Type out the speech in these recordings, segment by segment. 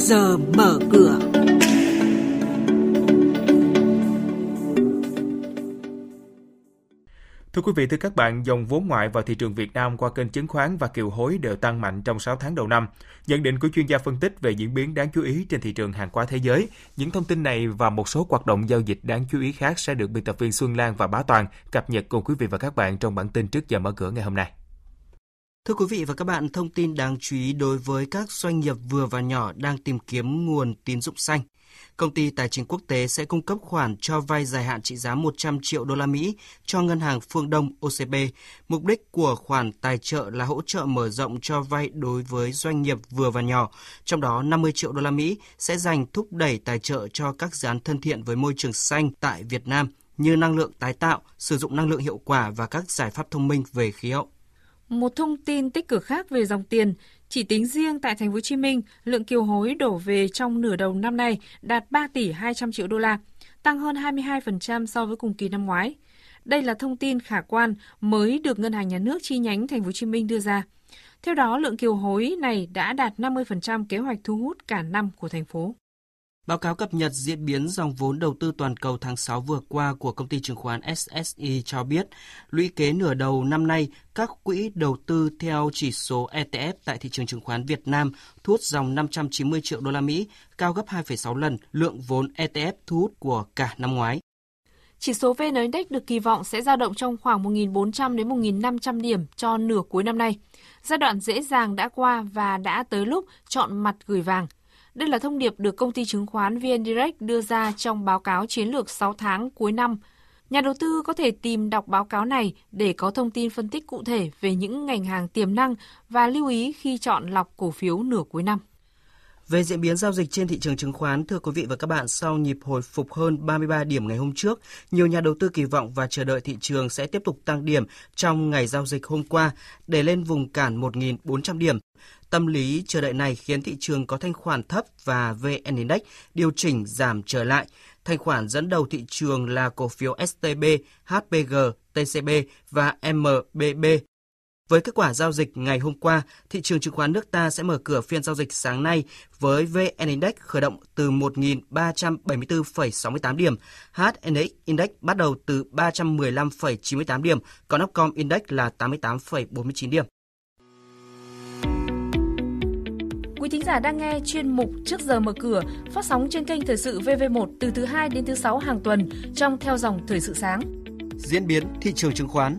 giờ mở cửa. Thưa quý vị, thưa các bạn, dòng vốn ngoại vào thị trường Việt Nam qua kênh chứng khoán và kiều hối đều tăng mạnh trong 6 tháng đầu năm. Nhận định của chuyên gia phân tích về diễn biến đáng chú ý trên thị trường hàng hóa thế giới. Những thông tin này và một số hoạt động giao dịch đáng chú ý khác sẽ được biên tập viên Xuân Lan và Bá Toàn cập nhật cùng quý vị và các bạn trong bản tin trước giờ mở cửa ngày hôm nay. Thưa quý vị và các bạn, thông tin đáng chú ý đối với các doanh nghiệp vừa và nhỏ đang tìm kiếm nguồn tín dụng xanh. Công ty tài chính quốc tế sẽ cung cấp khoản cho vay dài hạn trị giá 100 triệu đô la Mỹ cho ngân hàng Phương Đông OCB. Mục đích của khoản tài trợ là hỗ trợ mở rộng cho vay đối với doanh nghiệp vừa và nhỏ, trong đó 50 triệu đô la Mỹ sẽ dành thúc đẩy tài trợ cho các dự án thân thiện với môi trường xanh tại Việt Nam như năng lượng tái tạo, sử dụng năng lượng hiệu quả và các giải pháp thông minh về khí hậu. Một thông tin tích cực khác về dòng tiền, chỉ tính riêng tại thành phố Hồ Chí Minh, lượng kiều hối đổ về trong nửa đầu năm nay đạt 3 tỷ 200 triệu đô la, tăng hơn 22% so với cùng kỳ năm ngoái. Đây là thông tin khả quan mới được Ngân hàng Nhà nước chi nhánh thành phố Hồ Chí Minh đưa ra. Theo đó, lượng kiều hối này đã đạt 50% kế hoạch thu hút cả năm của thành phố. Báo cáo cập nhật diễn biến dòng vốn đầu tư toàn cầu tháng 6 vừa qua của công ty chứng khoán SSI cho biết, lũy kế nửa đầu năm nay, các quỹ đầu tư theo chỉ số ETF tại thị trường chứng khoán Việt Nam thu hút dòng 590 triệu đô la Mỹ, cao gấp 2,6 lần lượng vốn ETF thu hút của cả năm ngoái. Chỉ số VN Index được kỳ vọng sẽ dao động trong khoảng 1.400 đến 1.500 điểm cho nửa cuối năm nay. Giai đoạn dễ dàng đã qua và đã tới lúc chọn mặt gửi vàng – đây là thông điệp được công ty chứng khoán VN Direct đưa ra trong báo cáo chiến lược 6 tháng cuối năm. Nhà đầu tư có thể tìm đọc báo cáo này để có thông tin phân tích cụ thể về những ngành hàng tiềm năng và lưu ý khi chọn lọc cổ phiếu nửa cuối năm. Về diễn biến giao dịch trên thị trường chứng khoán, thưa quý vị và các bạn, sau nhịp hồi phục hơn 33 điểm ngày hôm trước, nhiều nhà đầu tư kỳ vọng và chờ đợi thị trường sẽ tiếp tục tăng điểm trong ngày giao dịch hôm qua để lên vùng cản 1.400 điểm. Tâm lý chờ đợi này khiến thị trường có thanh khoản thấp và VN Index điều chỉnh giảm trở lại. Thanh khoản dẫn đầu thị trường là cổ phiếu STB, HPG, TCB và MBB với kết quả giao dịch ngày hôm qua, thị trường chứng khoán nước ta sẽ mở cửa phiên giao dịch sáng nay với VN Index khởi động từ 1.374,68 điểm, HNX Index bắt đầu từ 315,98 điểm, còn Upcom Index là 88,49 điểm. Quý thính giả đang nghe chuyên mục Trước giờ mở cửa phát sóng trên kênh Thời sự VV1 từ thứ 2 đến thứ 6 hàng tuần trong theo dòng Thời sự sáng. Diễn biến thị trường chứng khoán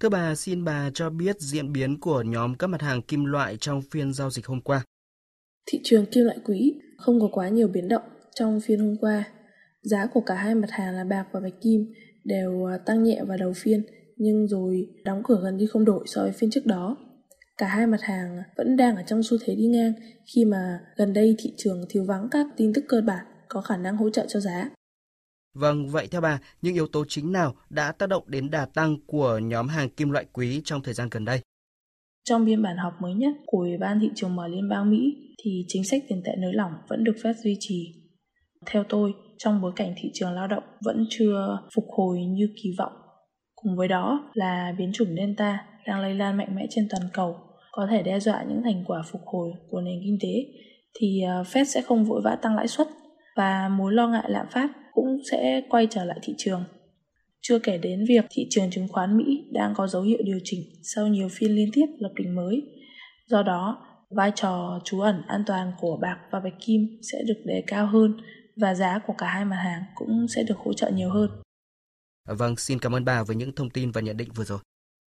Thưa bà, xin bà cho biết diễn biến của nhóm các mặt hàng kim loại trong phiên giao dịch hôm qua. Thị trường kim loại quý không có quá nhiều biến động trong phiên hôm qua. Giá của cả hai mặt hàng là bạc và bạch kim đều à, tăng nhẹ vào đầu phiên, nhưng rồi đóng cửa gần như không đổi so với phiên trước đó. Cả hai mặt hàng vẫn đang ở trong xu thế đi ngang khi mà gần đây thị trường thiếu vắng các tin tức cơ bản có khả năng hỗ trợ cho giá. Vâng, vậy theo bà, những yếu tố chính nào đã tác động đến đà tăng của nhóm hàng kim loại quý trong thời gian gần đây? Trong biên bản họp mới nhất của Ủy ban thị trường mở Liên bang Mỹ thì chính sách tiền tệ nới lỏng vẫn được phép duy trì. Theo tôi, trong bối cảnh thị trường lao động vẫn chưa phục hồi như kỳ vọng, cùng với đó là biến chủng Delta đang lây lan mạnh mẽ trên toàn cầu, có thể đe dọa những thành quả phục hồi của nền kinh tế, thì ờ, Fed sẽ không vội vã tăng lãi suất và mối lo ngại lạm phát cũng sẽ quay trở lại thị trường. Chưa kể đến việc thị trường chứng khoán Mỹ đang có dấu hiệu điều chỉnh sau nhiều phiên liên tiếp lập đỉnh mới. Do đó, vai trò trú ẩn an toàn của bạc và bạch kim sẽ được đề cao hơn và giá của cả hai mặt hàng cũng sẽ được hỗ trợ nhiều hơn. Vâng, xin cảm ơn bà với những thông tin và nhận định vừa rồi.